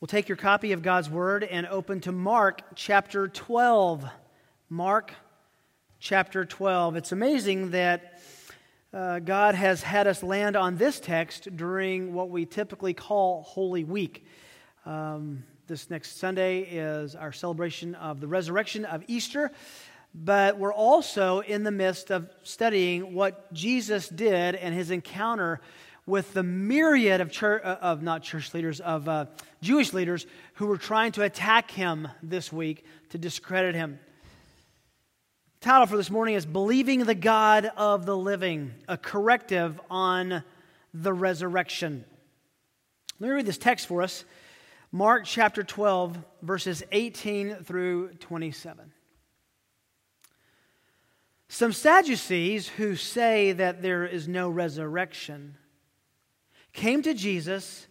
We'll take your copy of God's Word and open to Mark chapter 12. Mark chapter 12. It's amazing that uh, God has had us land on this text during what we typically call Holy Week. Um, this next Sunday is our celebration of the resurrection of Easter, but we're also in the midst of studying what Jesus did and his encounter with the myriad of church, uh, of not church leaders, of uh, Jewish leaders who were trying to attack him this week to discredit him. The title for this morning is Believing the God of the Living, a corrective on the resurrection. Let me read this text for us Mark chapter 12, verses 18 through 27. Some Sadducees who say that there is no resurrection came to Jesus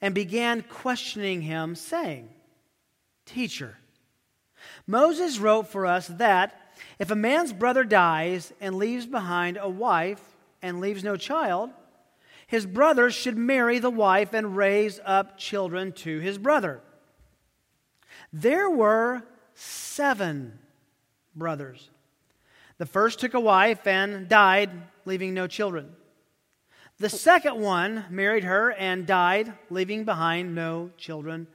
and began questioning him, saying, Teacher, Moses wrote for us that if a man's brother dies and leaves behind a wife and leaves no child, his brother should marry the wife and raise up children to his brother. There were seven brothers. The first took a wife and died, leaving no children. The second one married her and died, leaving behind no children,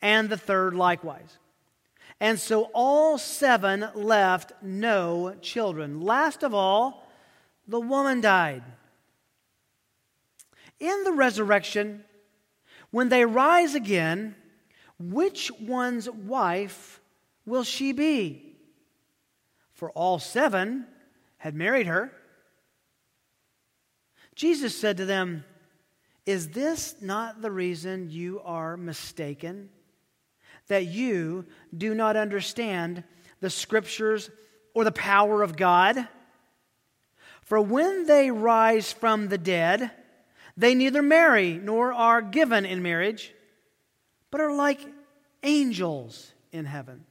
and the third likewise. And so all seven left no children. Last of all, the woman died. In the resurrection, when they rise again, which one's wife will she be? For all seven had married her. Jesus said to them, Is this not the reason you are mistaken? That you do not understand the scriptures or the power of God? For when they rise from the dead, they neither marry nor are given in marriage, but are like angels in heaven.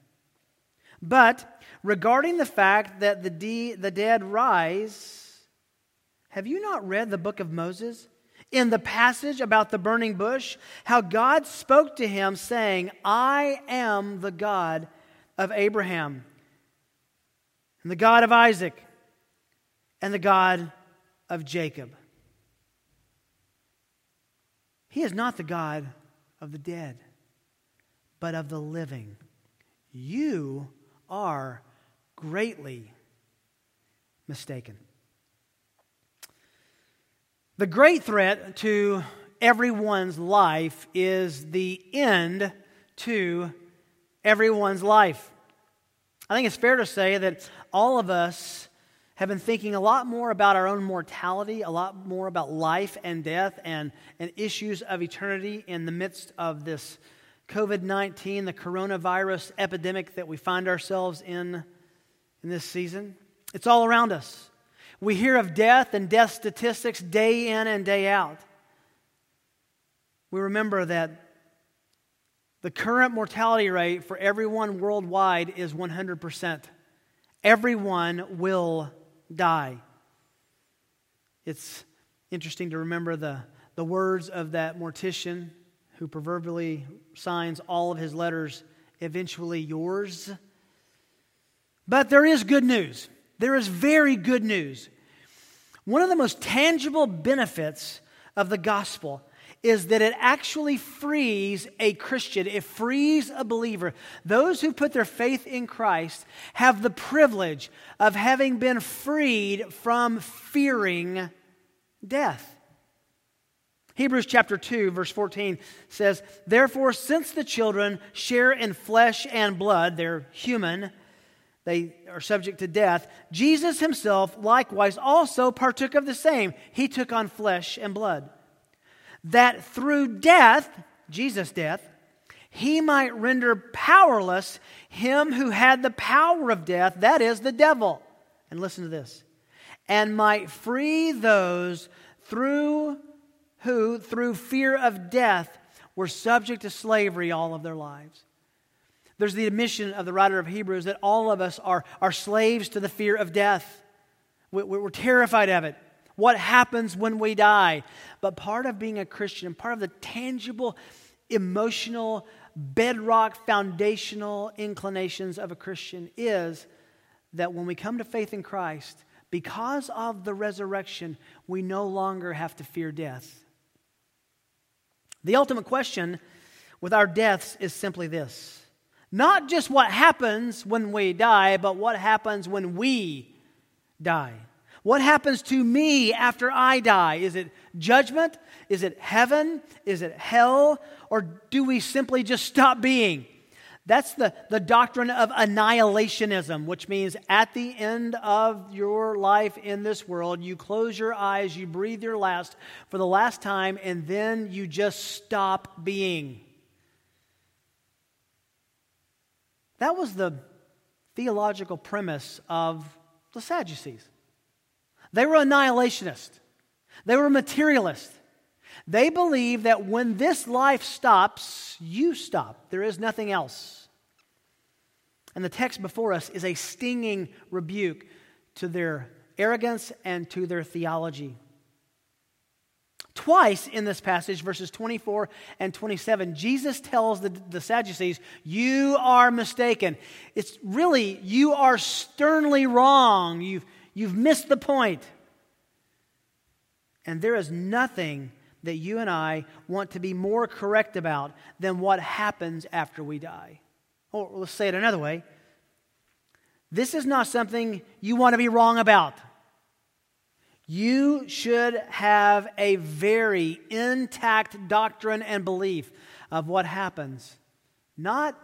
But regarding the fact that the, de- the dead rise, have you not read the book of Moses? In the passage about the burning bush, how God spoke to him, saying, I am the God of Abraham, and the God of Isaac, and the God of Jacob. He is not the God of the dead, but of the living. You are greatly mistaken. The great threat to everyone's life is the end to everyone's life. I think it's fair to say that all of us have been thinking a lot more about our own mortality, a lot more about life and death and, and issues of eternity in the midst of this COVID 19, the coronavirus epidemic that we find ourselves in in this season. It's all around us. We hear of death and death statistics day in and day out. We remember that the current mortality rate for everyone worldwide is 100%. Everyone will die. It's interesting to remember the, the words of that mortician who proverbially signs all of his letters, eventually yours. But there is good news. There is very good news. One of the most tangible benefits of the gospel is that it actually frees a Christian, it frees a believer. Those who put their faith in Christ have the privilege of having been freed from fearing death. Hebrews chapter 2, verse 14 says, Therefore, since the children share in flesh and blood, they're human, they are subject to death. Jesus himself likewise also partook of the same. He took on flesh and blood. That through death, Jesus' death, he might render powerless him who had the power of death, that is, the devil. And listen to this. And might free those through who, through fear of death, were subject to slavery all of their lives. There's the admission of the writer of Hebrews that all of us are, are slaves to the fear of death. We, we're terrified of it. What happens when we die? But part of being a Christian, part of the tangible emotional, bedrock, foundational inclinations of a Christian is that when we come to faith in Christ, because of the resurrection, we no longer have to fear death. The ultimate question with our deaths is simply this not just what happens when we die, but what happens when we die. What happens to me after I die? Is it judgment? Is it heaven? Is it hell? Or do we simply just stop being? That's the, the doctrine of annihilationism, which means at the end of your life in this world, you close your eyes, you breathe your last for the last time, and then you just stop being. That was the theological premise of the Sadducees. They were annihilationists, they were materialists. They believe that when this life stops, you stop. There is nothing else. And the text before us is a stinging rebuke to their arrogance and to their theology. Twice in this passage, verses 24 and 27, Jesus tells the, the Sadducees, You are mistaken. It's really, you are sternly wrong. You've, you've missed the point. And there is nothing that you and I want to be more correct about than what happens after we die. Or let's say it another way this is not something you want to be wrong about. You should have a very intact doctrine and belief of what happens. Not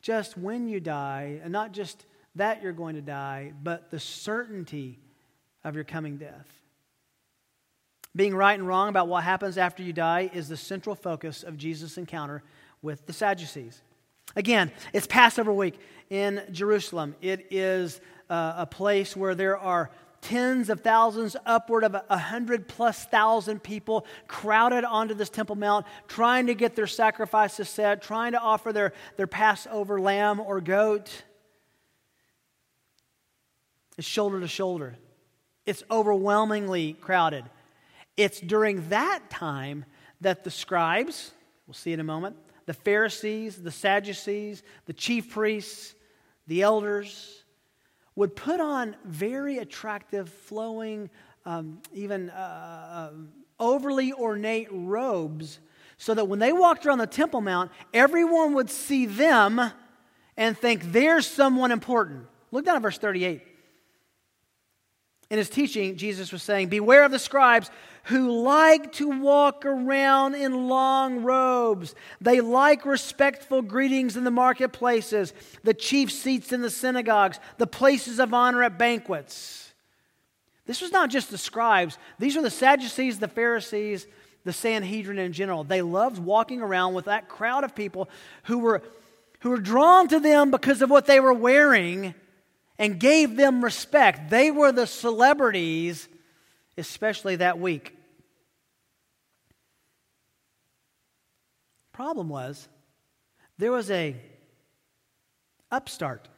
just when you die, and not just that you're going to die, but the certainty of your coming death. Being right and wrong about what happens after you die is the central focus of Jesus' encounter with the Sadducees. Again, it's Passover week in Jerusalem. It is uh, a place where there are tens of thousands, upward of a hundred plus thousand people crowded onto this Temple Mount, trying to get their sacrifices set, trying to offer their, their Passover lamb or goat. It's shoulder to shoulder. It's overwhelmingly crowded. It's during that time that the scribes, we'll see in a moment, the Pharisees, the Sadducees, the chief priests, the elders, would put on very attractive, flowing, um, even uh, uh, overly ornate robes so that when they walked around the Temple Mount, everyone would see them and think, there's someone important. Look down at verse 38. In his teaching, Jesus was saying, Beware of the scribes who like to walk around in long robes. They like respectful greetings in the marketplaces, the chief seats in the synagogues, the places of honor at banquets. This was not just the scribes, these were the Sadducees, the Pharisees, the Sanhedrin in general. They loved walking around with that crowd of people who were, who were drawn to them because of what they were wearing and gave them respect. They were the celebrities especially that week. Problem was, there was a upstart,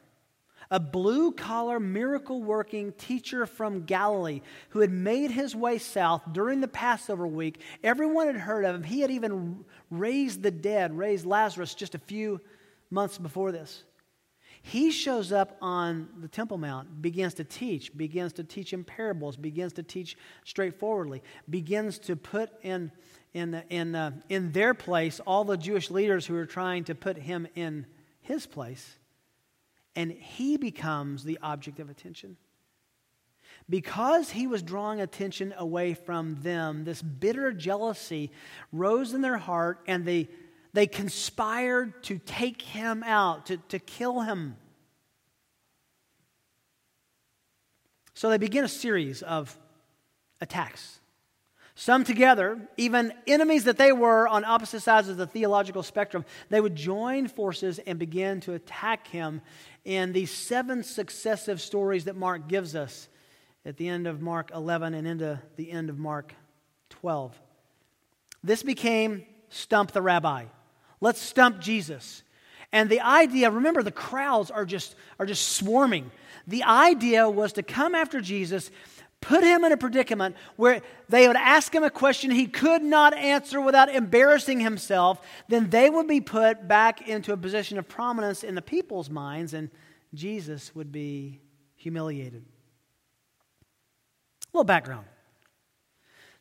a blue collar, miracle working teacher from Galilee who had made his way south during the Passover week. Everyone had heard of him. He had even raised the dead, raised Lazarus just a few months before this. He shows up on the Temple Mount, begins to teach, begins to teach in parables, begins to teach straightforwardly, begins to put in, in, in, uh, in their place all the Jewish leaders who are trying to put him in his place. And he becomes the object of attention. Because he was drawing attention away from them, this bitter jealousy rose in their heart and they they conspired to take him out, to, to kill him. So they begin a series of attacks. Some together, even enemies that they were on opposite sides of the theological spectrum, they would join forces and begin to attack him in these seven successive stories that Mark gives us at the end of Mark 11 and into the end of Mark 12. This became Stump the Rabbi. Let's stump Jesus. And the idea, remember, the crowds are just, are just swarming. The idea was to come after Jesus, put him in a predicament where they would ask him a question he could not answer without embarrassing himself, then they would be put back into a position of prominence in the people's minds, and Jesus would be humiliated. A little background.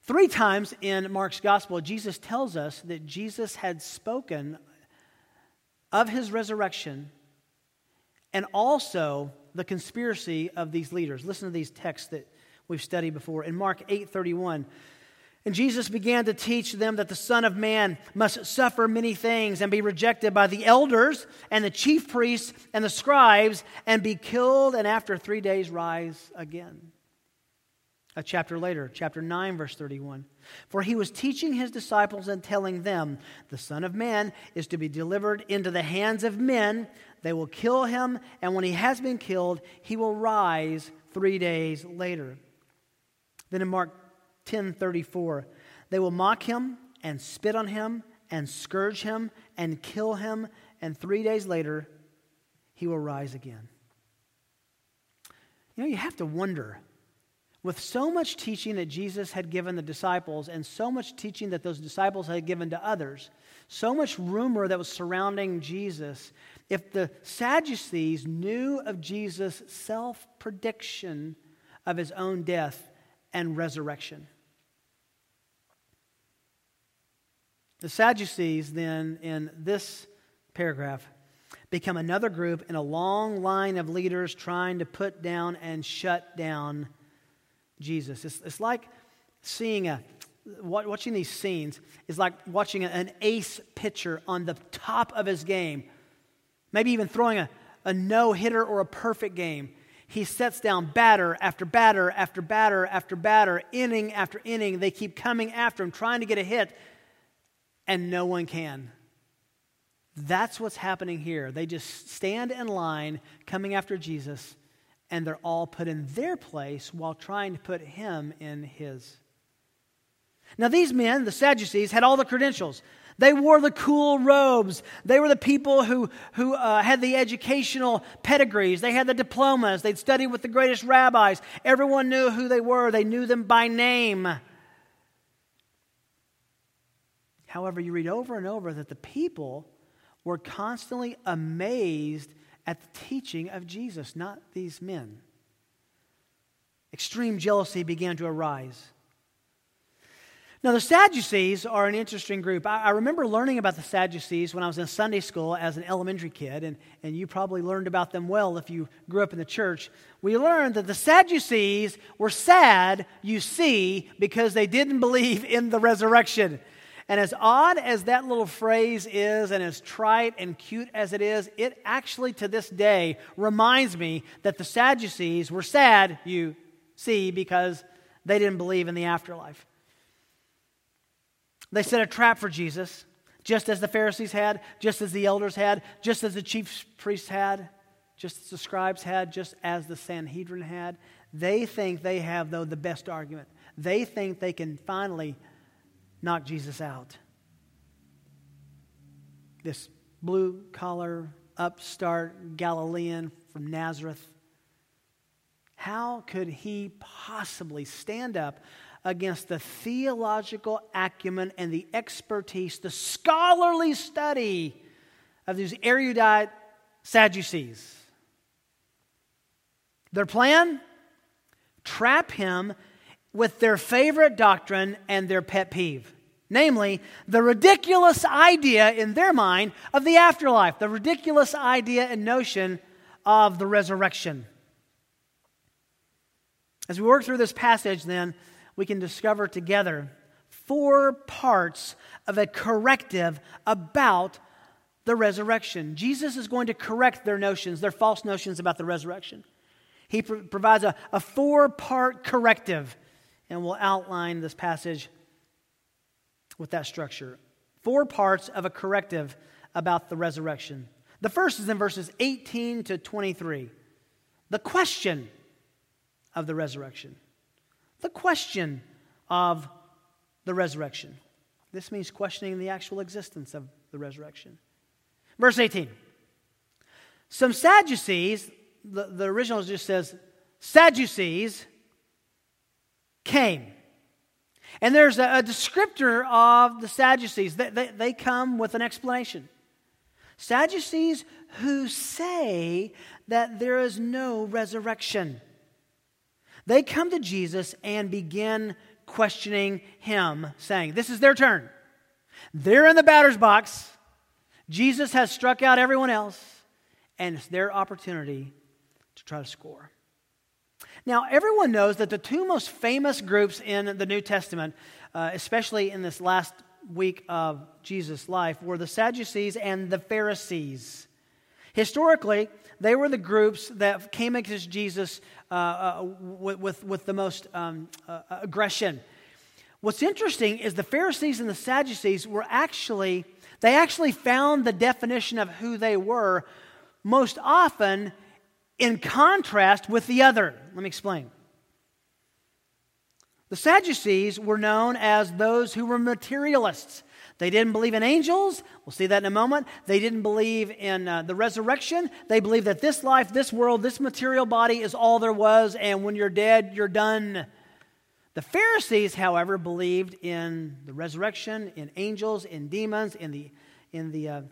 Three times in Mark's gospel, Jesus tells us that Jesus had spoken of his resurrection and also the conspiracy of these leaders. Listen to these texts that we've studied before. In Mark 8:31, and Jesus began to teach them that the Son of Man must suffer many things and be rejected by the elders and the chief priests and the scribes and be killed and after three days rise again. A chapter later, chapter 9, verse 31. For he was teaching his disciples and telling them, The Son of Man is to be delivered into the hands of men. They will kill him, and when he has been killed, he will rise three days later. Then in Mark 10 34, they will mock him and spit on him and scourge him and kill him, and three days later, he will rise again. You know, you have to wonder with so much teaching that Jesus had given the disciples and so much teaching that those disciples had given to others, so much rumor that was surrounding Jesus, if the Sadducees knew of Jesus' self prediction of his own death and resurrection. The Sadducees, then, in this paragraph, become another group in a long line of leaders trying to put down and shut down Jesus. It's, it's like seeing a, watching these scenes is like watching an ace pitcher on the top of his game, maybe even throwing a, a no hitter or a perfect game. He sets down batter after batter after batter after batter, inning after inning. They keep coming after him, trying to get a hit, and no one can. That's what's happening here. They just stand in line coming after Jesus and they're all put in their place while trying to put him in his. Now, these men, the Sadducees, had all the credentials. They wore the cool robes. They were the people who, who uh, had the educational pedigrees. They had the diplomas. They'd studied with the greatest rabbis. Everyone knew who they were, they knew them by name. However, you read over and over that the people were constantly amazed at the teaching of Jesus, not these men. Extreme jealousy began to arise. Now, the Sadducees are an interesting group. I, I, remember learning about the Sadducees when I was in Sunday school as an elementary kid, and, and you probably learned about them well if you grew up in the church. We learned that the Sadducees were sad, you see, because they didn't believe in the resurrection. And as odd as that little phrase is, and as trite and cute as it is, it actually to this day reminds me that the Sadducees were sad, you see, because they didn't believe in the afterlife. They set a trap for Jesus, just as the Pharisees had, just as the elders had, just as the chief priests had, just as the scribes had, just as the Sanhedrin had. They think they have, though, the best argument. They think they can finally knock Jesus out. This blue collar, upstart Galilean from Nazareth. How could he possibly stand up against the theological acumen and the expertise, the scholarly study of these erudite Sadducees? Their plan? Trap him with their favorite doctrine and their pet peeve. Namely, the ridiculous idea in their mind of the afterlife, the ridiculous idea and notion of the resurrection. As we work through this passage, then, we can discover together four parts of a corrective about the resurrection. Jesus is going to correct their notions, their false notions about the resurrection. He provides a, a four part corrective and we'll outline this passage with that structure. Four parts of a corrective about the resurrection. The first is in verses 18 to 23. The question of the resurrection. The question of the resurrection. This means questioning the actual existence of the resurrection. Verse 18. Some Sadducees, the, the original just says, Sadducees, came. And there's a, a descriptor of the Sadducees. They, they, they come with an explanation. Sadducees who say that there is no resurrection. They come to Jesus and begin questioning him, saying, This is their turn. They're in the batter's box. Jesus has struck out everyone else, and it's their opportunity to try to score. Now, everyone knows that the two most famous groups in the New Testament, uh, especially in this last week of Jesus' life, were the Sadducees and the Pharisees. Historically, they were the groups that came against Jesus uh, uh, with, with, the most um, uh, aggression. What's interesting is the Pharisees and the Sadducees were actually, they actually found the definition of who they were most often in contrast with the other. Let me explain. The Sadducees were known as those who were materialists. They didn't believe in angels. We'll see that in a moment. They didn't believe in uh, the resurrection. They believed that this life, this world, this material body is all there was, and when you're dead, you're done. The Pharisees, however, believed in the resurrection, in angels, in demons, in the, in the, uh,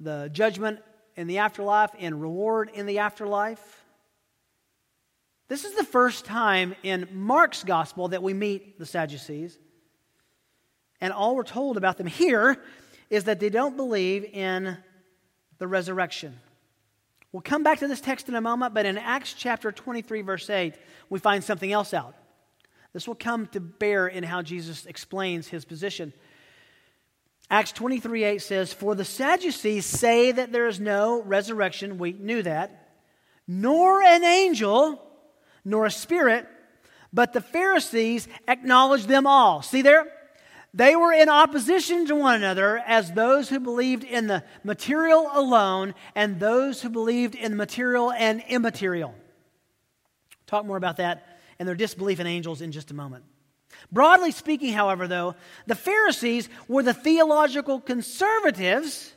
the judgment in the afterlife, in reward in the afterlife. This is the first time in Mark's gospel that we meet the Sadducees. And all we're told about them here is that they don't believe in the resurrection. We'll come back to this text in a moment, but in Acts chapter 23, verse 8, we find something else out. This will come to bear in how Jesus explains his position. Acts 23 8 says, For the Sadducees say that there is no resurrection. We knew that. Nor an angel, nor a spirit, but the Pharisees acknowledged them all. See there? They were in opposition to one another as those who believed in the material alone and those who believed in the material and immaterial. Talk more about that and their disbelief in angels in just a moment. Broadly speaking, however, though, the Pharisees were the theological conservatives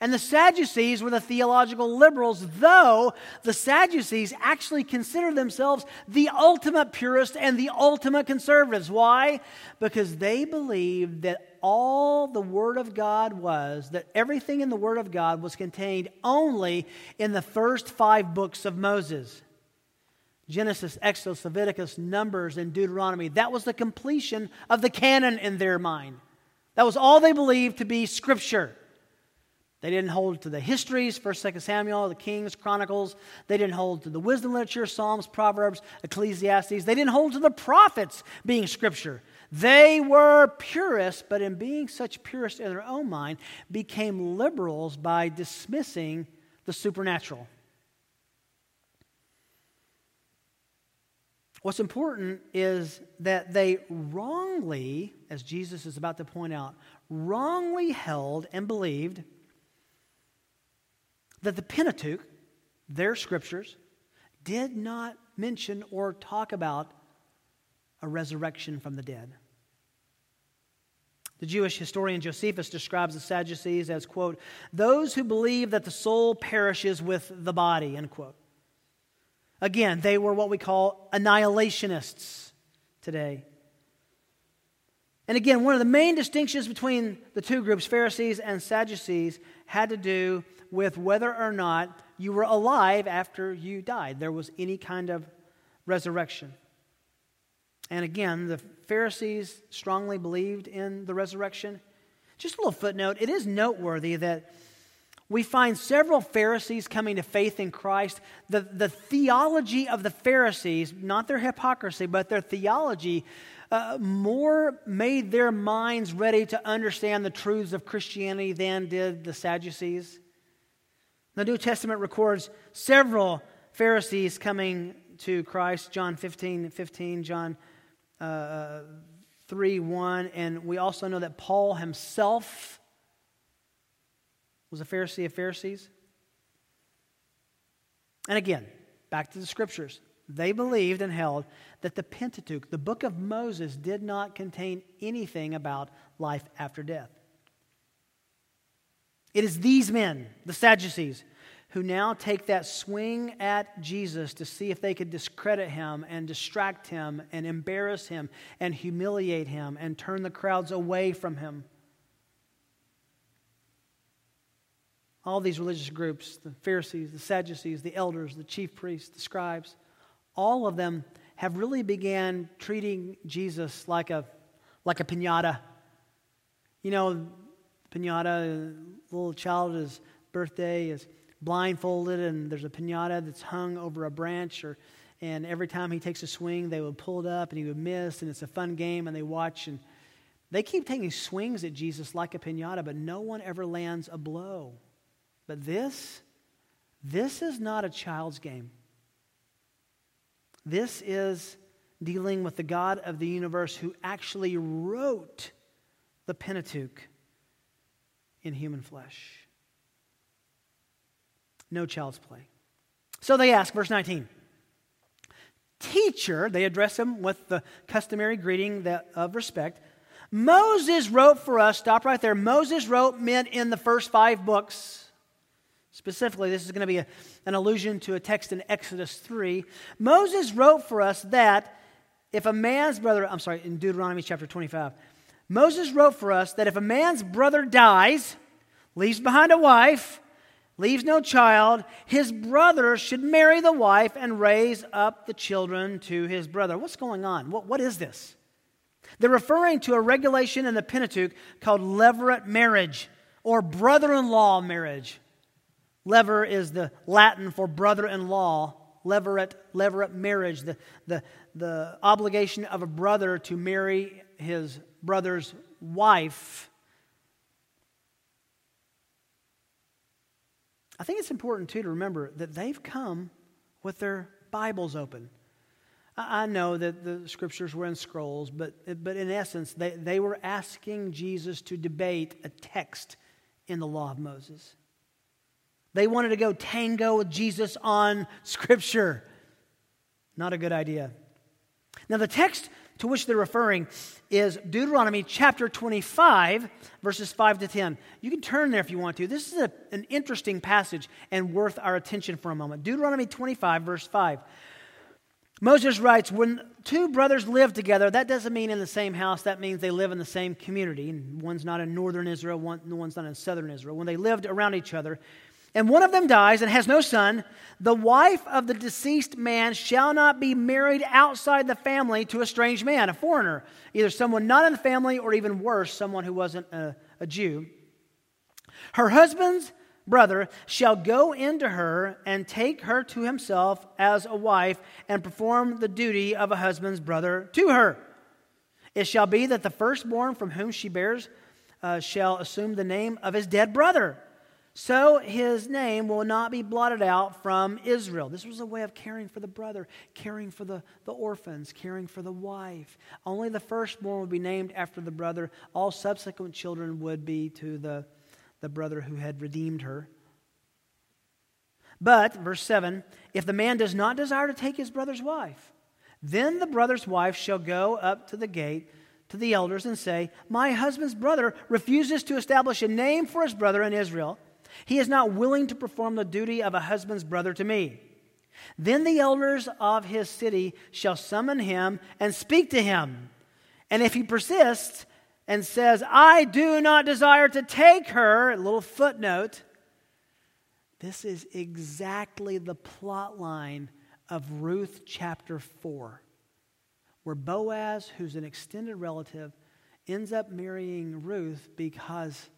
and the Sadducees were the theological liberals, though the Sadducees actually considered themselves the ultimate purists and the ultimate conservatives. Why? Because they believed that all the Word of God was, that everything in the Word of God was contained only in the first five books of Moses. Genesis, Exodus, Leviticus, Numbers, and Deuteronomy. That was the completion of the canon in their mind. That was all they believed to be Scripture. They didn't hold to the histories, 1st, 2nd Samuel, the Kings, Chronicles. They didn't hold to the wisdom literature, Psalms, Proverbs, Ecclesiastes. They didn't hold to the prophets being Scripture. They were purists, but in being such purists in their own mind, became liberals by dismissing the supernatural. What's important is that they wrongly, as Jesus is about to point out, wrongly held and believed that the Pentateuch, their scriptures, did not mention or talk about a resurrection from the dead. The Jewish historian Josephus describes the Sadducees as, quote, those who believe that the soul perishes with the body, end quote. Again, they were what we call annihilationists today. And again, one of the main distinctions between the two groups, Pharisees and Sadducees, had to do with whether or not you were alive after you died. There was any kind of resurrection. And again, the Pharisees strongly believed in the resurrection. Just a little footnote it is noteworthy that we find several Pharisees coming to faith in Christ. The, the theology of the Pharisees, not their hypocrisy, but their theology, uh, more made their minds ready to understand the truths of Christianity than did the Sadducees. The New Testament records several Pharisees coming to Christ, John 15, 15, John uh, 3, 1. And we also know that Paul himself was a Pharisee of Pharisees. And again, back to the scriptures. They believed and held that the Pentateuch, the book of Moses, did not contain anything about life after death. It is these men, the Sadducees, who now take that swing at Jesus to see if they could discredit him and distract him and embarrass him and humiliate him and turn the crowds away from him. All these religious groups the Pharisees, the Sadducees, the elders, the chief priests, the scribes all of them have really began treating Jesus like a, like a pinata. You know, pinata, a little child, his birthday is blindfolded and there's a pinata that's hung over a branch or and every time he takes a swing they would pull it up and he would miss and it's a fun game and they watch and they keep taking swings at jesus like a pinata but no one ever lands a blow. But this this is not a child's game. This is dealing with the god of the universe who actually wrote the pentateuch in human flesh no child's play. So they ask, verse 19, Teacher, they address him with the customary greeting that, of respect. Moses wrote for us, stop right there. Moses wrote meant in the first five books. Specifically, this is going to be a, an allusion to a text in Exodus 3. Moses wrote for us that if a man's brother, I'm sorry, in Deuteronomy chapter 25, Moses wrote for us that if a man's brother dies, leaves behind a wife, leaves no child, his brother should marry the wife and raise up the children to his brother. What's going on? What, what is this? They're referring to a regulation in the Pentateuch called levirate marriage or brother in law marriage. Levir is the Latin for brother in law. Levirate, levirate marriage, the, the, the obligation of a brother to marry his brother's wife I think it's important, too, to remember that they've come with their Bibles open. I know that the scriptures were in scrolls, but, but in essence, they, they were asking Jesus to debate a text in the law of Moses. They wanted to go tango with Jesus on scripture. Not a good idea. Now, the text to which they're referring is Deuteronomy chapter 25, verses 5 to 10. You can turn there if you want to. This is a, an interesting passage and worth our attention for a moment. Deuteronomy 25, verse 5. Moses writes, When two brothers live together, that doesn't mean in the same house, that means they live in the same community. One's not in northern Israel, one, one's not in southern Israel. When they lived around each other, and one of them dies and has no son, the wife of the deceased man shall not be married outside the family to a strange man, a foreigner, either someone not in the family or even worse, someone who wasn't a, a Jew. Her husband's brother shall go into her and take her to himself as a wife and perform the duty of a husband's brother to her. It shall be that the firstborn from whom she bears uh, shall assume the name of his dead brother so his name will not be blotted out from Israel. This was a way of caring for the brother, caring for the, the orphans, caring for the wife. Only the firstborn would be named after the brother. All subsequent children would be to the, the brother who had redeemed her. But, verse 7 if the man does not desire to take his brother's wife, then the brother's wife shall go up to the gate to the elders and say, My husband's brother refuses to establish a name for his brother in Israel. He is not willing to perform the duty of a husband's brother to me. Then the elders of his city shall summon him and speak to him. And if he persists and says, I do not desire to take her, a little footnote, this is exactly the plot line of Ruth chapter 4, where Boaz, who's an extended relative, ends up marrying Ruth because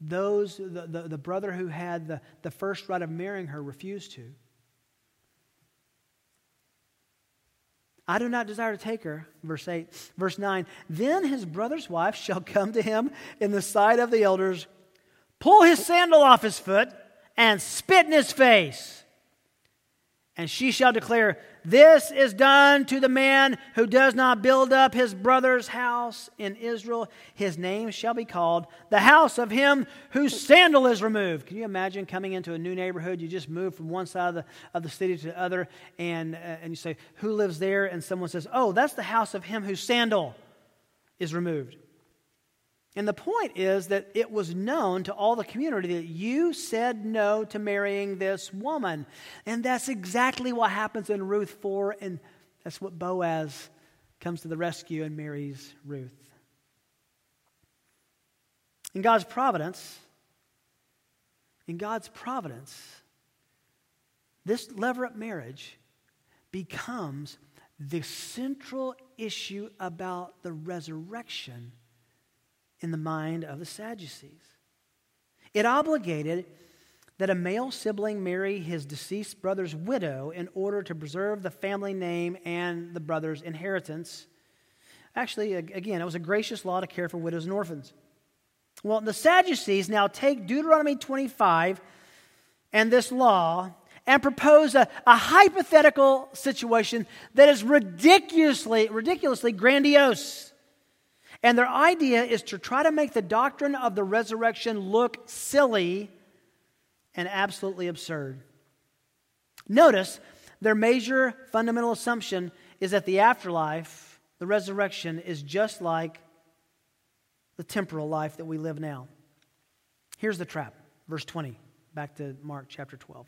those, the, the, the brother who had the, the first right of marrying her refused to. I do not desire to take her. Verse 8. Verse 9. Then his brother's wife shall come to him in the sight of the elders, pull his sandal off his foot, and spit in his face. And she shall declare, This is done to the man who does not build up his brother's house in Israel. His name shall be called the house of him whose sandal is removed. Can you imagine coming into a new neighborhood? You just move from one side of the, of the city to the other, and, uh, and you say, Who lives there? And someone says, Oh, that's the house of him whose sandal is removed. And the point is that it was known to all the community that you said no to marrying this woman. And that's exactly what happens in Ruth 4. And that's what Boaz comes to the rescue and marries Ruth. In God's providence, in God's providence, this levirate marriage becomes the central issue about the resurrection in the mind of the Sadducees. It obligated that a male sibling marry his deceased brother's widow in order to preserve the family name and the brother's inheritance. Actually, again, it was a gracious law to care for widows and orphans. Well, the Sadducees now take Deuteronomy 25 and this law and propose a, a hypothetical situation that is ridiculously, ridiculously grandiose. And their idea is to try to make the doctrine of the resurrection look silly and absolutely absurd. Notice their major fundamental assumption is that the afterlife, the resurrection, is just like the temporal life that we live now. Here's the trap, verse 20, back to Mark chapter 12.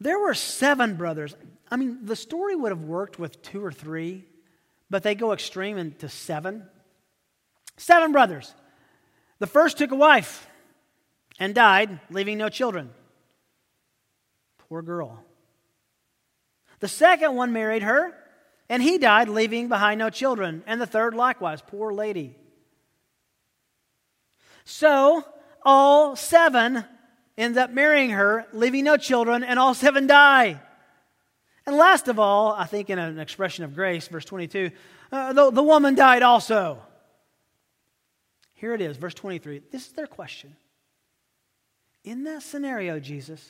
There were seven brothers. I mean, the story would have worked with two or three, but they go extreme into seven. Seven brothers. The first took a wife and died, leaving no children. Poor girl. The second one married her, and he died, leaving behind no children. And the third likewise, poor lady. So, all seven ends up marrying her, leaving no children, and all seven die. And last of all, I think in an expression of grace, verse 22, uh, the, the woman died also. Here it is, verse 23. This is their question. In that scenario, Jesus,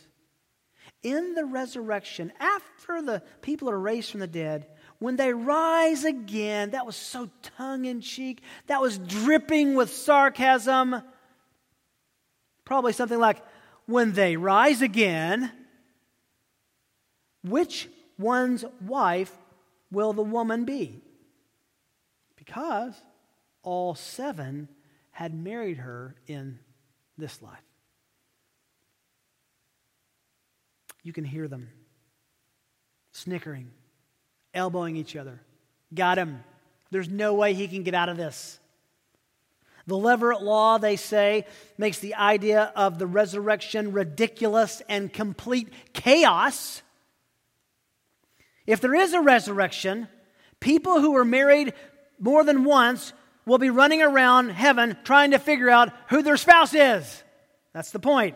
in the resurrection, after the people are raised from the dead, when they rise again, that was so tongue in cheek, that was dripping with sarcasm. Probably something like, when they rise again, which one's wife will the woman be? Because all seven had married her in this life. You can hear them snickering, elbowing each other. Got him. There's no way he can get out of this. The Levirate law, they say, makes the idea of the resurrection ridiculous and complete chaos. If there is a resurrection, people who are married more than once will be running around heaven trying to figure out who their spouse is. That's the point.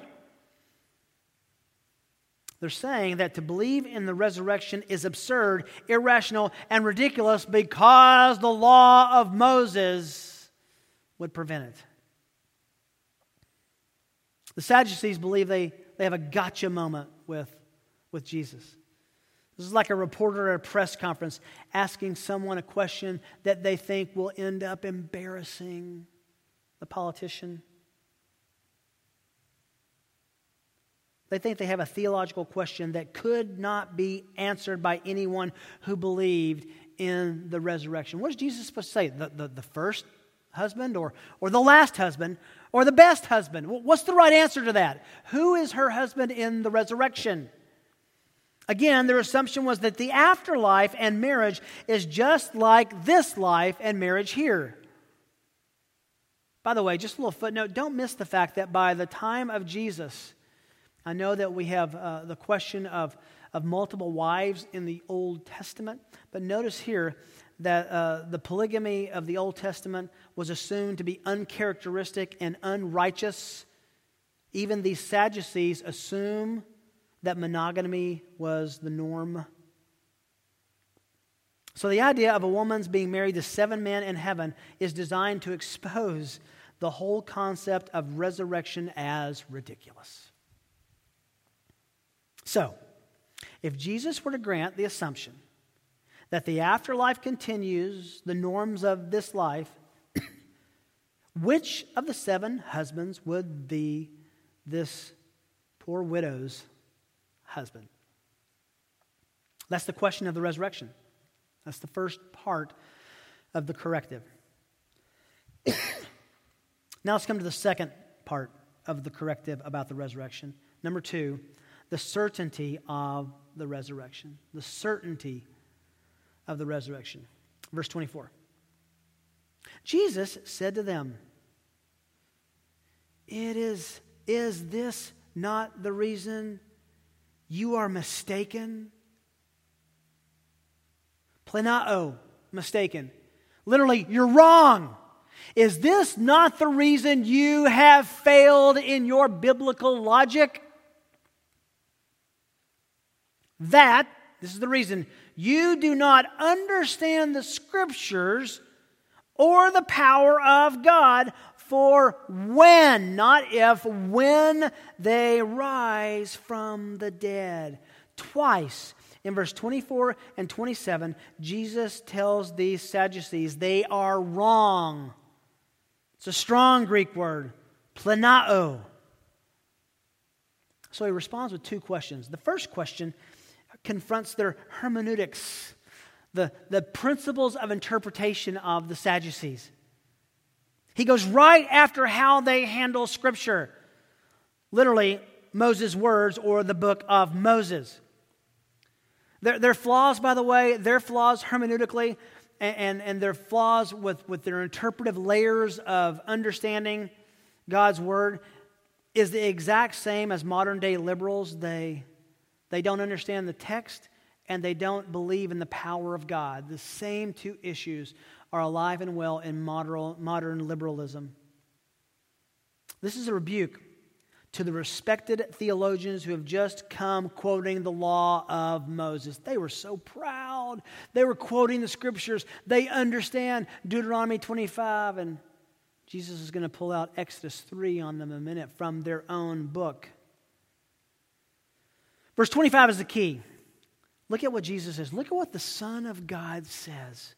They're saying that to believe in the resurrection is absurd, irrational, and ridiculous because the law of Moses would prevent it. The Sadducees believe they, they have a gotcha moment with, with Jesus. This is like a reporter at a press conference asking someone a question that they think will end up embarrassing the politician. They think they have a theological question that could not be answered by anyone who believed in the resurrection. What is Jesus supposed to say? The, the, the first husband or, or the last husband or the best husband? What's the right answer to that? Who is her husband in the resurrection? Again, their assumption was that the afterlife and marriage is just like this life and marriage here. By the way, just a little footnote don't miss the fact that by the time of Jesus, I know that we have uh, the question of, of multiple wives in the Old Testament, but notice here that uh, the polygamy of the Old Testament was assumed to be uncharacteristic and unrighteous. Even these Sadducees assume that monogamy was the norm. So the idea of a woman's being married to seven men in heaven is designed to expose the whole concept of resurrection as ridiculous. So, if Jesus were to grant the assumption that the afterlife continues the norms of this life, which of the seven husbands would be this poor widow's husband? That's the question of the resurrection. That's the first part of the corrective. Now let's come to the second part of the corrective about the resurrection. Number two, the certainty of the resurrection. The certainty of the resurrection. Verse 24. Jesus said to them, It is, is this not the reason you are mistaken? Planao, mistaken. Literally, you're wrong. Is this not the reason you have failed in your biblical logic? That, this is the reason, you do not understand the scriptures or the power of God for when, not if, when they rise from the dead. Twice in verse 24 and 27, Jesus tells these Sadducees they are wrong. It's a strong Greek word, planao. So he responds with two questions. The first question confronts their hermeneutics, the, the principles of interpretation of the Sadducees. He goes right after how they handle Scripture. Literally, Moses' words or the book of Moses. Their, their flaws, by the way, their flaws hermeneutically and, and, and their flaws with, with their interpretive layers of understanding God's word is the exact same as modern day liberals. They, they don't understand the text and they don't believe in the power of God. The same two issues are alive and well in modern, liberalism. This is a rebuke to the respected theologians who have just come quoting the law of Moses. They were so proud. They were quoting the scriptures. They understand Deuteronomy 25, and Jesus is going to pull out Exodus 3 on them a minute from their own book. Verse 25 is the key. Look at what Jesus says. Look at what the Son of God says.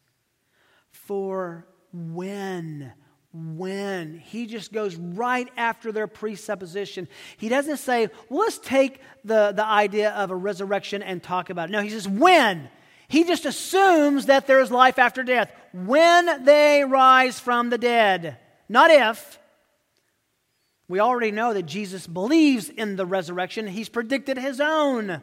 For when when. He just goes right after their presupposition. He doesn't say, well, let's take the, the idea of a resurrection and talk about it. No, he says, when. He just assumes that there is life after death. When they rise from the dead, not if. We already know that Jesus believes in the resurrection, he's predicted his own.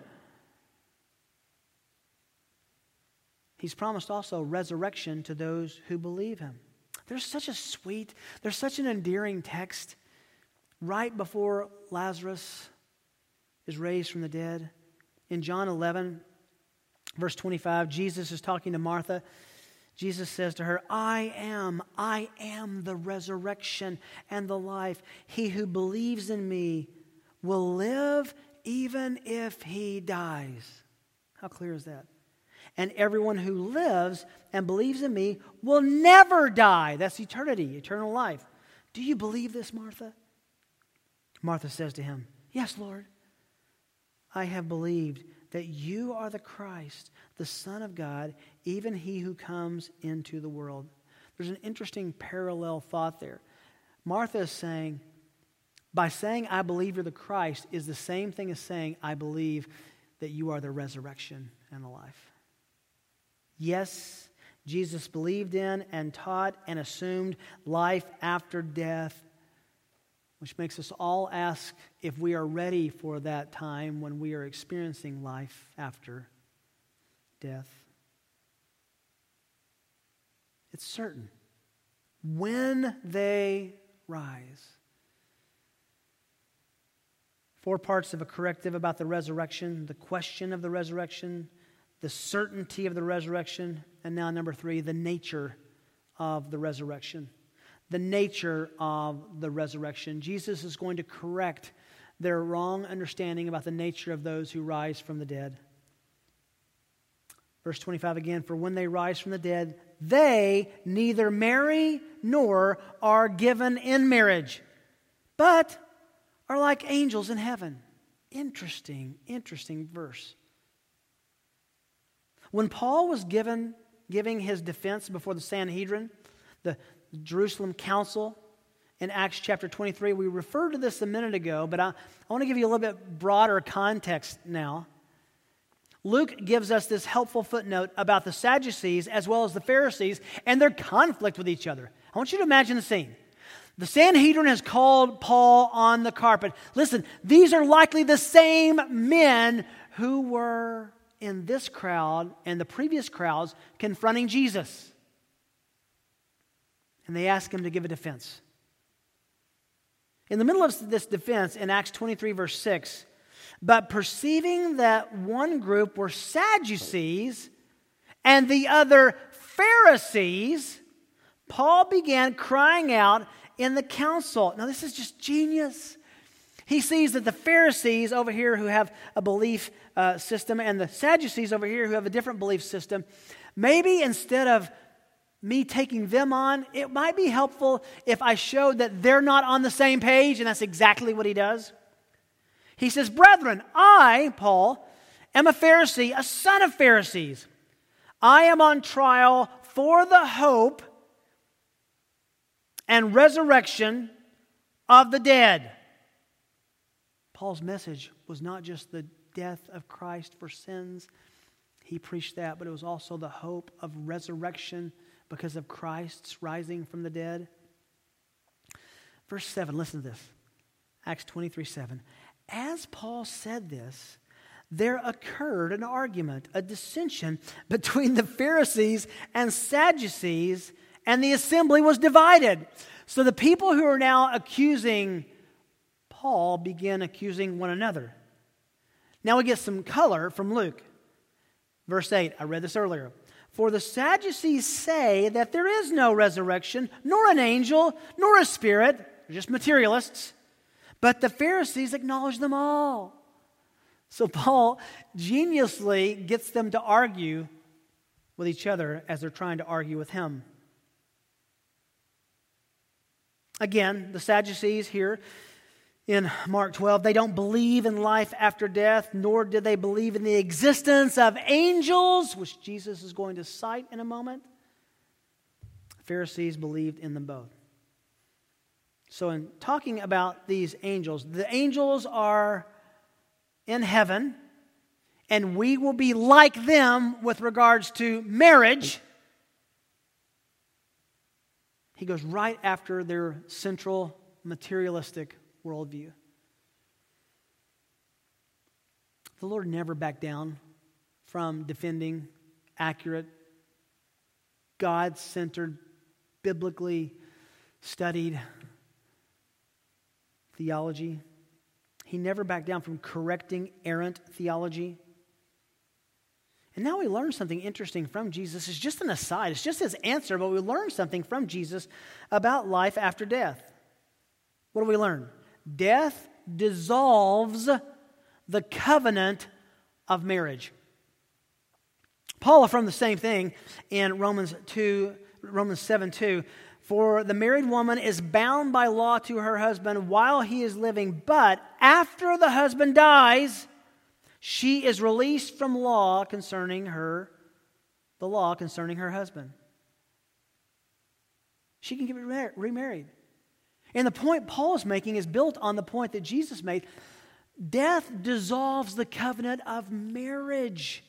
He's promised also resurrection to those who believe him. There's such a sweet, there's such an endearing text right before Lazarus is raised from the dead. In John 11, verse 25, Jesus is talking to Martha. Jesus says to her, I am, I am the resurrection and the life. He who believes in me will live even if he dies. How clear is that? And everyone who lives and believes in me will never die. That's eternity, eternal life. Do you believe this, Martha? Martha says to him, Yes, Lord. I have believed that you are the Christ, the Son of God, even he who comes into the world. There's an interesting parallel thought there. Martha is saying, by saying, I believe you're the Christ, is the same thing as saying, I believe that you are the resurrection and the life. Yes, Jesus believed in and taught and assumed life after death, which makes us all ask if we are ready for that time when we are experiencing life after death. It's certain. When they rise. Four parts of a corrective about the resurrection the question of the resurrection, the certainty of the resurrection, and now, number three, the nature of the resurrection. The nature of the resurrection. Jesus is going to correct their wrong understanding about the nature of those who rise from the dead. Verse 25 again For when they rise from the dead, they neither marry nor are given in marriage, but are like angels in heaven. Interesting, interesting verse. When Paul was given, giving his defense before the Sanhedrin, the Jerusalem council, in Acts chapter 23, we referred to this a minute ago, but I, I want to give you a little bit broader context now. Luke gives us this helpful footnote about the Sadducees as well as the Pharisees and their conflict with each other. I want you to imagine the scene. The Sanhedrin has called Paul on the carpet. Listen, these are likely the same men who were in this crowd and the previous crowds confronting Jesus. And they ask him to give a defense. In the middle of this defense, in Acts 23, verse 6, but perceiving that one group were Sadducees and the other Pharisees, Paul began crying out in the council. Now, this is just genius. He sees that the Pharisees over here who have a belief uh, system and the Sadducees over here who have a different belief system, maybe instead of me taking them on, it might be helpful if I showed that they're not on the same page, and that's exactly what he does. He says, Brethren, I, Paul, am a Pharisee, a son of Pharisees. I am on trial for the hope and resurrection of the dead. Paul's message was not just the death of Christ for sins, he preached that, but it was also the hope of resurrection because of Christ's rising from the dead. Verse 7, listen to this Acts 23 7. As Paul said this, there occurred an argument, a dissension between the Pharisees and Sadducees, and the assembly was divided. So the people who are now accusing Paul begin accusing one another. Now we get some color from Luke. Verse 8, I read this earlier. For the Sadducees say that there is no resurrection, nor an angel, nor a spirit. They're just materialists. But the Pharisees acknowledge them all. So Paul geniusly gets them to argue with each other as they're trying to argue with him. Again, the Sadducees here in Mark 12, they don't believe in life after death, nor do they believe in the existence of angels, which Jesus is going to cite in a moment. Pharisees believed in them both. So, in talking about these angels, the angels are in heaven, and we will be like them with regards to marriage. He goes right after their central materialistic worldview. The Lord never backed down from defending accurate, God centered, biblically studied theology. He never backed down from correcting errant theology. And now we learn something interesting from Jesus. It's just an aside, it's just his answer, but we learn something from Jesus about life after death. What do we learn? Death dissolves the covenant of marriage. Paul affirmed the same thing in Romans 2, Romans 7 2. For the married woman is bound by law to her husband while he is living, but after the husband dies, she is released from law concerning her, the law concerning her husband. She can get remarried. And the point Paul is making is built on the point that Jesus made. Death dissolves the covenant of marriage.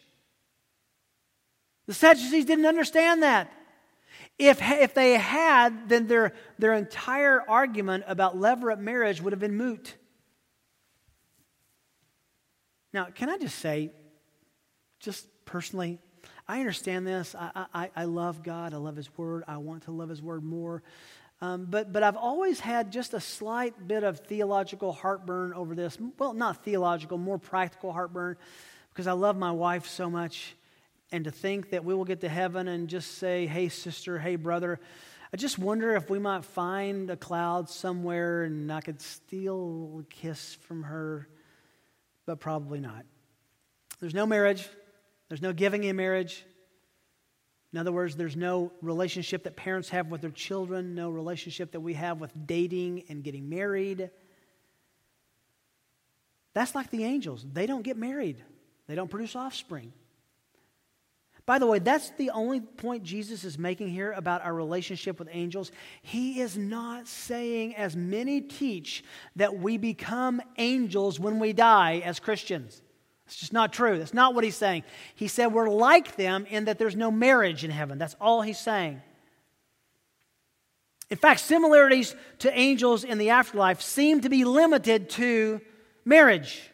The Sadducees didn't understand that. If, if they had, then their, their entire argument about levirate marriage would have been moot. Now, can I just say, just personally, I understand this. I, I, I love God. I love His Word. I want to love His Word more. Um, but, but I've always had just a slight bit of theological heartburn over this. Well, not theological, more practical heartburn, because I love my wife so much and to think that we will get to heaven and just say, hey, sister, hey, brother. I just wonder if we might find a cloud somewhere and I could steal a kiss from her, but probably not. There's no marriage, there's no giving in marriage. In other words, there's no relationship that parents have with their children, no relationship that we have with dating and getting married. That's like the angels. They don't get married, they don't produce offspring. By the way, that's the only point Jesus is making here about our relationship with angels. He is not saying, as many teach, that we become angels when we die as Christians. It's just not true. That's not what he's saying. He said we're like them in that there's no marriage in heaven. That's all he's saying. In fact, similarities to angels in the afterlife seem to be limited to marriage,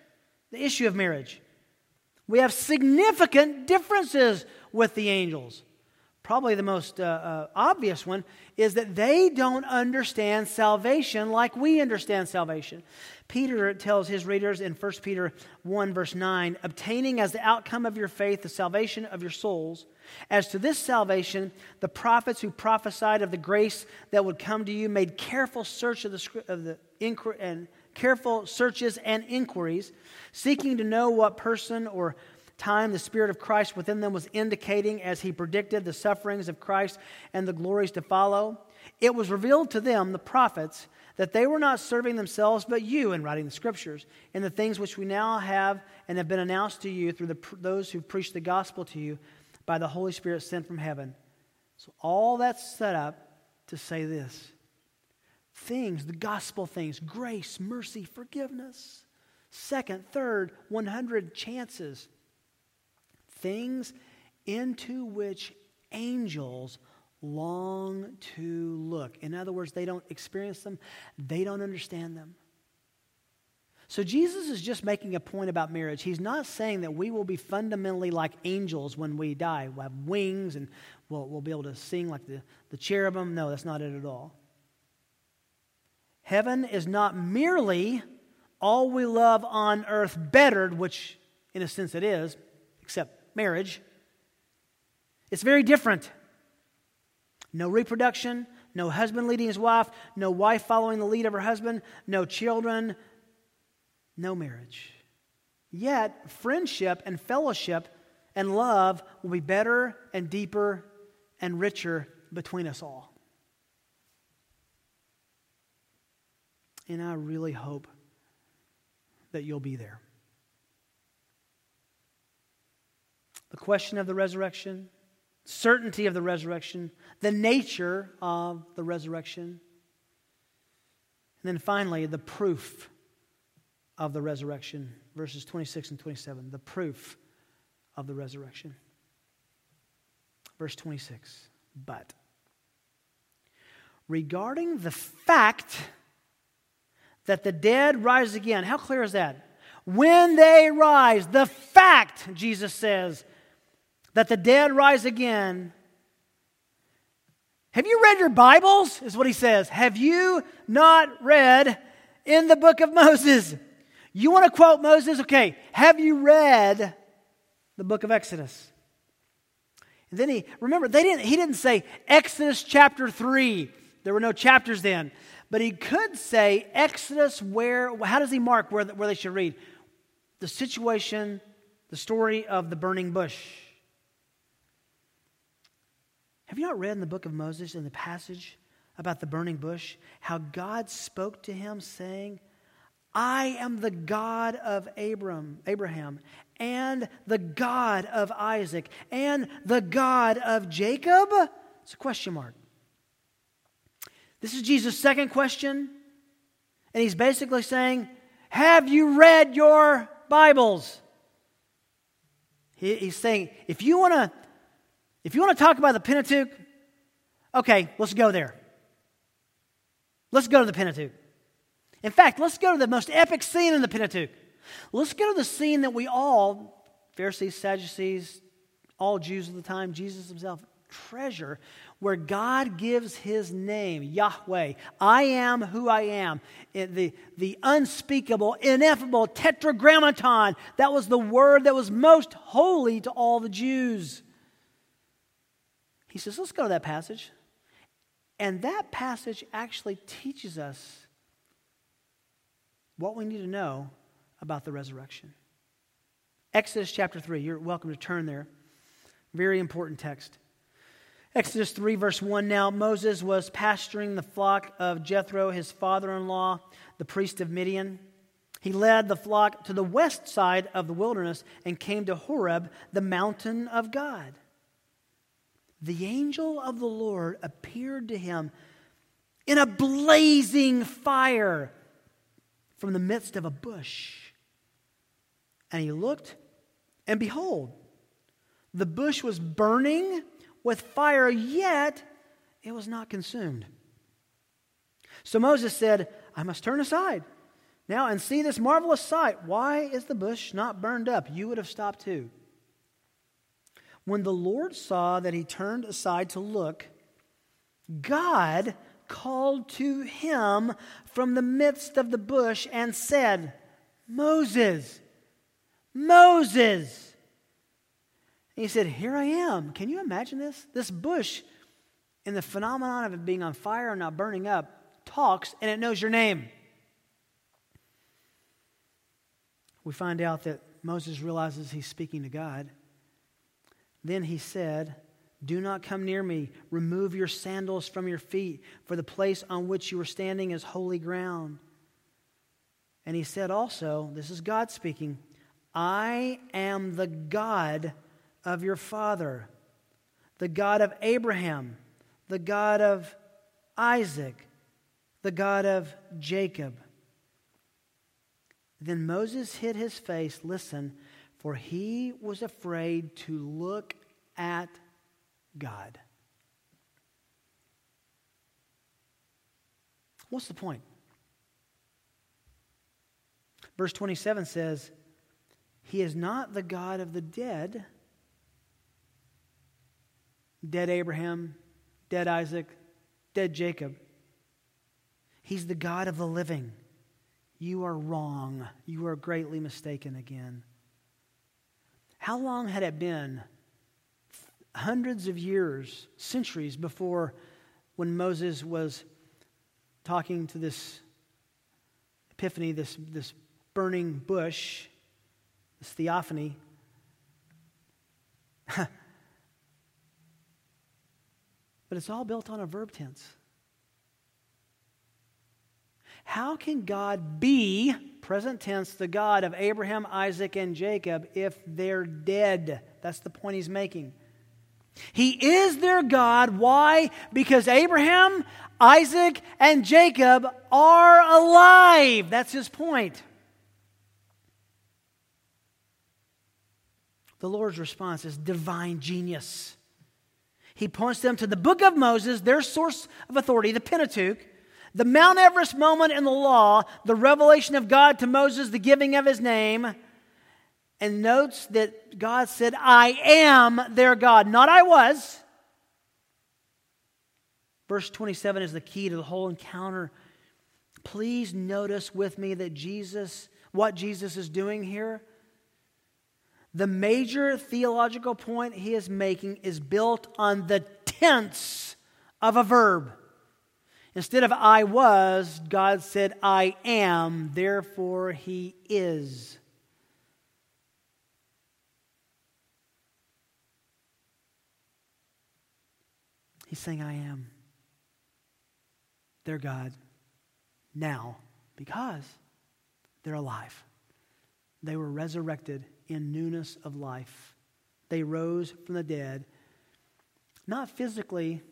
the issue of marriage. We have significant differences with the angels. Probably the most uh, uh, obvious one is that they don't understand salvation like we understand salvation. Peter tells his readers in 1 Peter 1, verse 9, obtaining as the outcome of your faith the salvation of your souls. As to this salvation, the prophets who prophesied of the grace that would come to you made careful search of the, of the and careful searches and inquiries, seeking to know what person or time the Spirit of Christ within them was indicating as he predicted the sufferings of Christ and the glories to follow. It was revealed to them, the prophets, that they were not serving themselves but you in writing the scriptures, in the things which we now have and have been announced to you through the, those who preach the gospel to you by the Holy Spirit sent from heaven. So, all that's set up to say this things, the gospel things, grace, mercy, forgiveness. Second, third, 100 chances. Things into which angels long to look. In other words, they don't experience them, they don't understand them. So Jesus is just making a point about marriage. He's not saying that we will be fundamentally like angels when we die. We'll have wings and we'll, we'll be able to sing like the, the cherubim. No, that's not it at all. Heaven is not merely all we love on earth bettered, which in a sense it is, except marriage. It's very different. No reproduction, no husband leading his wife, no wife following the lead of her husband, no children, no marriage. Yet, friendship and fellowship and love will be better and deeper and richer between us all. And I really hope that you'll be there. The question of the resurrection, certainty of the resurrection, the nature of the resurrection, and then finally, the proof of the resurrection, verses 26 and 27. The proof of the resurrection. Verse 26. But regarding the fact that the dead rise again, how clear is that? When they rise, the fact, Jesus says, that the dead rise again. Have you read your Bibles? Is what he says. Have you not read in the book of Moses? You want to quote Moses? Okay, have you read the book of Exodus? And then he, remember, they didn't, he didn't say Exodus chapter 3. There were no chapters then. But he could say Exodus where, how does he mark where, where they should read? The situation, the story of the burning bush. Have you not read in the book of Moses, in the passage about the burning bush, how God spoke to him saying, I am the God of Abram, Abraham, and the God of Isaac, and the God of Jacob? It's a question mark. This is Jesus' second question. And he's basically saying, Have you read your Bibles? He, he's saying, if you want to if you want to talk about the Pentateuch, okay, let's go there. Let's go to the Pentateuch. In fact, let's go to the most epic scene in the Pentateuch. Let's go to the scene that we all, Pharisees, Sadducees, all Jews of the time, Jesus himself, treasure, where God gives his name, Yahweh. I am who I am. The, the unspeakable, ineffable tetragrammaton. That was the word that was most holy to all the Jews. He says, let's go to that passage. And that passage actually teaches us what we need to know about the resurrection. Exodus chapter 3, you're welcome to turn there. Very important text. Exodus 3, verse 1 Now Moses was pasturing the flock of Jethro, his father in law, the priest of Midian. He led the flock to the west side of the wilderness and came to Horeb, the mountain of God. The angel of the Lord appeared to him in a blazing fire from the midst of a bush. And he looked, and behold, the bush was burning with fire, yet it was not consumed. So Moses said, I must turn aside now and see this marvelous sight. Why is the bush not burned up? You would have stopped too. When the Lord saw that he turned aside to look, God called to him from the midst of the bush and said, Moses, Moses. And he said, Here I am. Can you imagine this? This bush, in the phenomenon of it being on fire and not burning up, talks and it knows your name. We find out that Moses realizes he's speaking to God. Then he said, Do not come near me. Remove your sandals from your feet, for the place on which you are standing is holy ground. And he said also, This is God speaking, I am the God of your father, the God of Abraham, the God of Isaac, the God of Jacob. Then Moses hid his face, listen, for he was afraid to look at God. What's the point? Verse 27 says, He is not the God of the dead, dead Abraham, dead Isaac, dead Jacob. He's the God of the living. You are wrong. You are greatly mistaken again. How long had it been? Hundreds of years, centuries before when Moses was talking to this epiphany, this, this burning bush, this theophany. but it's all built on a verb tense. How can God be, present tense, the God of Abraham, Isaac, and Jacob if they're dead? That's the point he's making. He is their God. Why? Because Abraham, Isaac, and Jacob are alive. That's his point. The Lord's response is divine genius. He points them to the book of Moses, their source of authority, the Pentateuch, the Mount Everest moment in the law, the revelation of God to Moses, the giving of his name, and notes that God said, I am their God, not I was. Verse 27 is the key to the whole encounter. Please notice with me that Jesus, what Jesus is doing here. The major theological point he is making is built on the tense of a verb. Instead of I was, God said, I am, therefore he is. He's saying, I am. They're God now because they're alive. They were resurrected in newness of life. They rose from the dead, not physically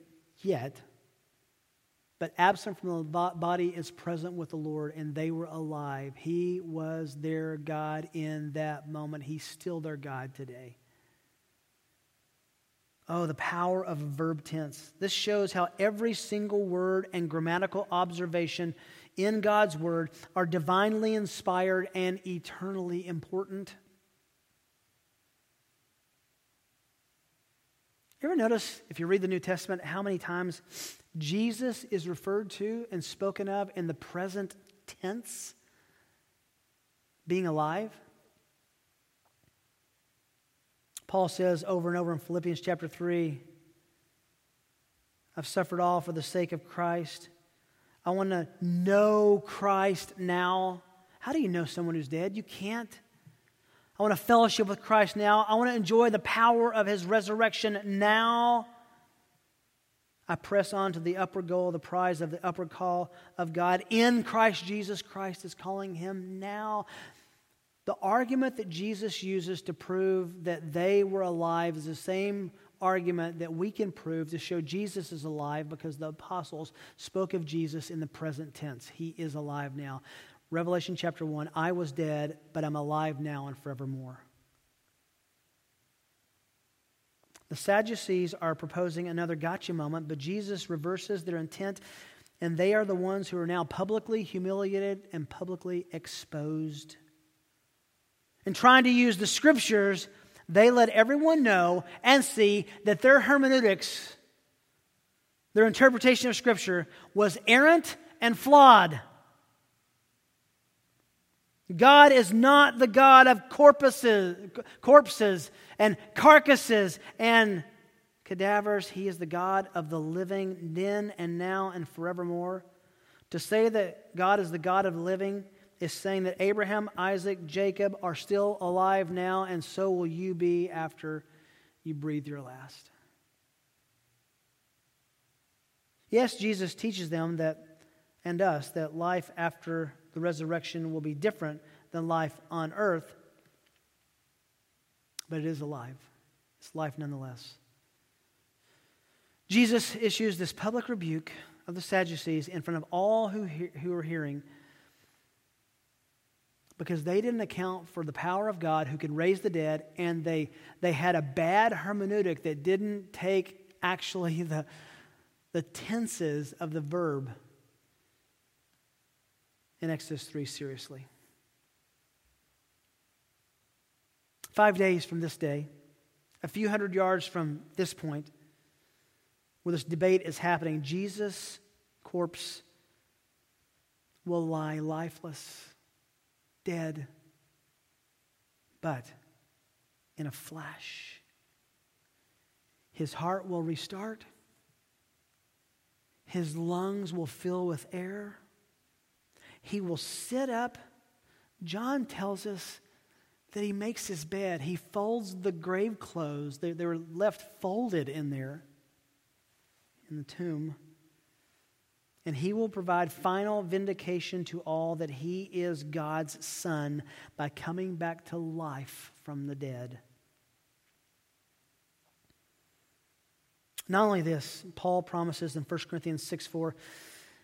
yet but absent from the body is present with the Lord, and they were alive. He was their God in that moment. He's still their God today. Oh, the power of verb tense. This shows how every single word and grammatical observation in God's word are divinely inspired and eternally important. You ever notice, if you read the New Testament, how many times Jesus is referred to and spoken of in the present tense, being alive. Paul says over and over in Philippians chapter 3 I've suffered all for the sake of Christ. I want to know Christ now. How do you know someone who's dead? You can't. I want to fellowship with Christ now. I want to enjoy the power of his resurrection now. I press on to the upper goal, the prize of the upper call of God in Christ Jesus. Christ is calling him now. The argument that Jesus uses to prove that they were alive is the same argument that we can prove to show Jesus is alive because the apostles spoke of Jesus in the present tense. He is alive now. Revelation chapter 1 I was dead, but I'm alive now and forevermore. The Sadducees are proposing another gotcha moment, but Jesus reverses their intent and they are the ones who are now publicly humiliated and publicly exposed. In trying to use the scriptures, they let everyone know and see that their hermeneutics, their interpretation of scripture, was errant and flawed. God is not the God of corpses, corpses and carcasses and cadavers. He is the God of the living then and now and forevermore. To say that God is the God of living is saying that Abraham, Isaac, Jacob are still alive now, and so will you be after you breathe your last. Yes, Jesus teaches them that and us that life after the resurrection will be different than life on earth, but it is alive. It's life nonetheless. Jesus issues this public rebuke of the Sadducees in front of all who, he- who are hearing because they didn't account for the power of God who can raise the dead, and they, they had a bad hermeneutic that didn't take actually the, the tenses of the verb in Exodus 3 seriously. Five days from this day, a few hundred yards from this point, where this debate is happening, Jesus' corpse will lie lifeless, dead, but in a flash. His heart will restart. His lungs will fill with air. He will sit up. John tells us that he makes his bed. He folds the grave clothes. They, they were left folded in there in the tomb. And he will provide final vindication to all that he is God's son by coming back to life from the dead. Not only this, Paul promises in 1 Corinthians 6 4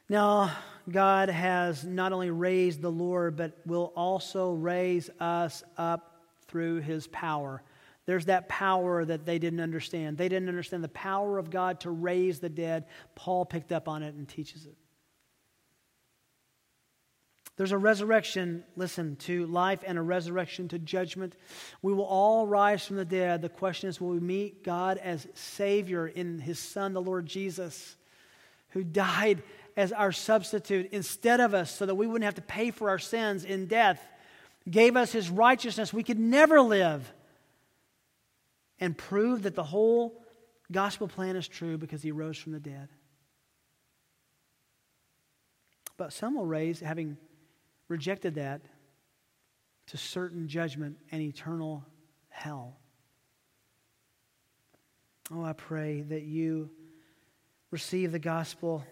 now, God has not only raised the Lord, but will also raise us up through his power. There's that power that they didn't understand. They didn't understand the power of God to raise the dead. Paul picked up on it and teaches it. There's a resurrection, listen, to life and a resurrection to judgment. We will all rise from the dead. The question is will we meet God as Savior in His Son, the Lord Jesus, who died as our substitute instead of us so that we wouldn't have to pay for our sins in death, gave us his righteousness we could never live, and proved that the whole gospel plan is true because he rose from the dead. But some will raise, having rejected that, to certain judgment and eternal hell. Oh, I pray that you receive the gospel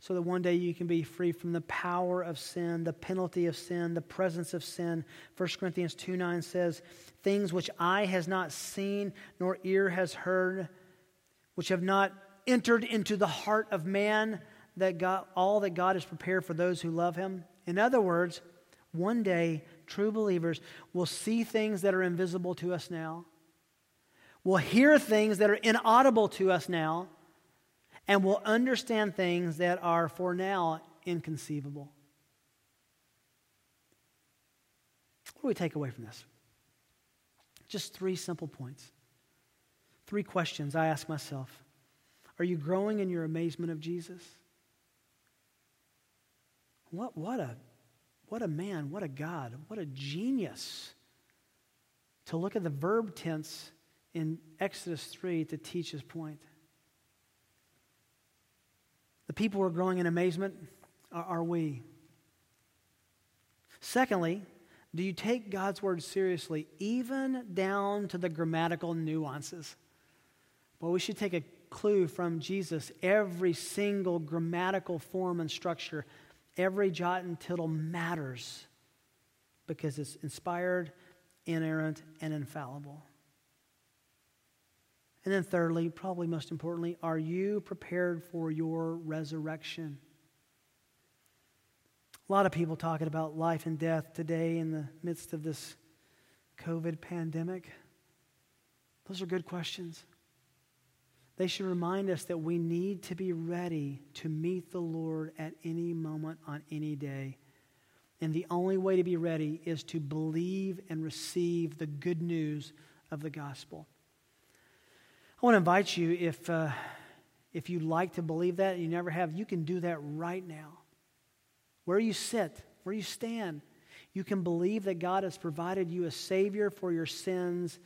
so that one day you can be free from the power of sin, the penalty of sin, the presence of sin. 1 Corinthians 2 9 says, Things which eye has not seen, nor ear has heard, which have not entered into the heart of man, that God, all that God has prepared for those who love him. In other words, one day, true believers will see things that are invisible to us now, will hear things that are inaudible to us now and will understand things that are for now inconceivable. What do we take away from this? Just three simple points. Three questions I ask myself. Are you growing in your amazement of Jesus? What, what, a, what a man, what a God, what a genius to look at the verb tense in Exodus 3 to teach his point. The people are growing in amazement. Are we? Secondly, do you take God's word seriously, even down to the grammatical nuances? Well, we should take a clue from Jesus. Every single grammatical form and structure, every jot and tittle matters because it's inspired, inerrant, and infallible. And then, thirdly, probably most importantly, are you prepared for your resurrection? A lot of people talking about life and death today in the midst of this COVID pandemic. Those are good questions. They should remind us that we need to be ready to meet the Lord at any moment on any day. And the only way to be ready is to believe and receive the good news of the gospel. I want to invite you, if, uh, if you'd like to believe that and you never have, you can do that right now. Where you sit, where you stand, you can believe that God has provided you a Savior for your sins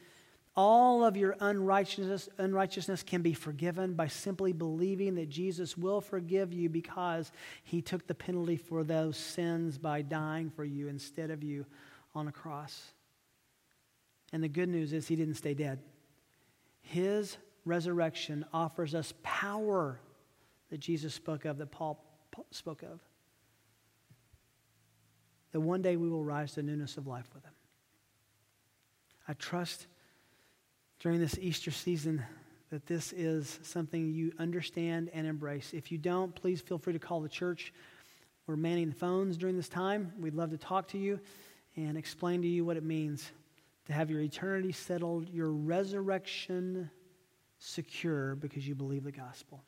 all of your unrighteousness, unrighteousness can be forgiven by simply believing that Jesus will forgive you because he took the penalty for those sins by dying for you instead of you on a cross. And the good news is he didn't stay dead. His resurrection offers us power that Jesus spoke of, that Paul spoke of. That one day we will rise to newness of life with him. I trust during this Easter season that this is something you understand and embrace. If you don't, please feel free to call the church. We're manning the phones during this time. We'd love to talk to you and explain to you what it means to have your eternity settled, your resurrection secure because you believe the gospel.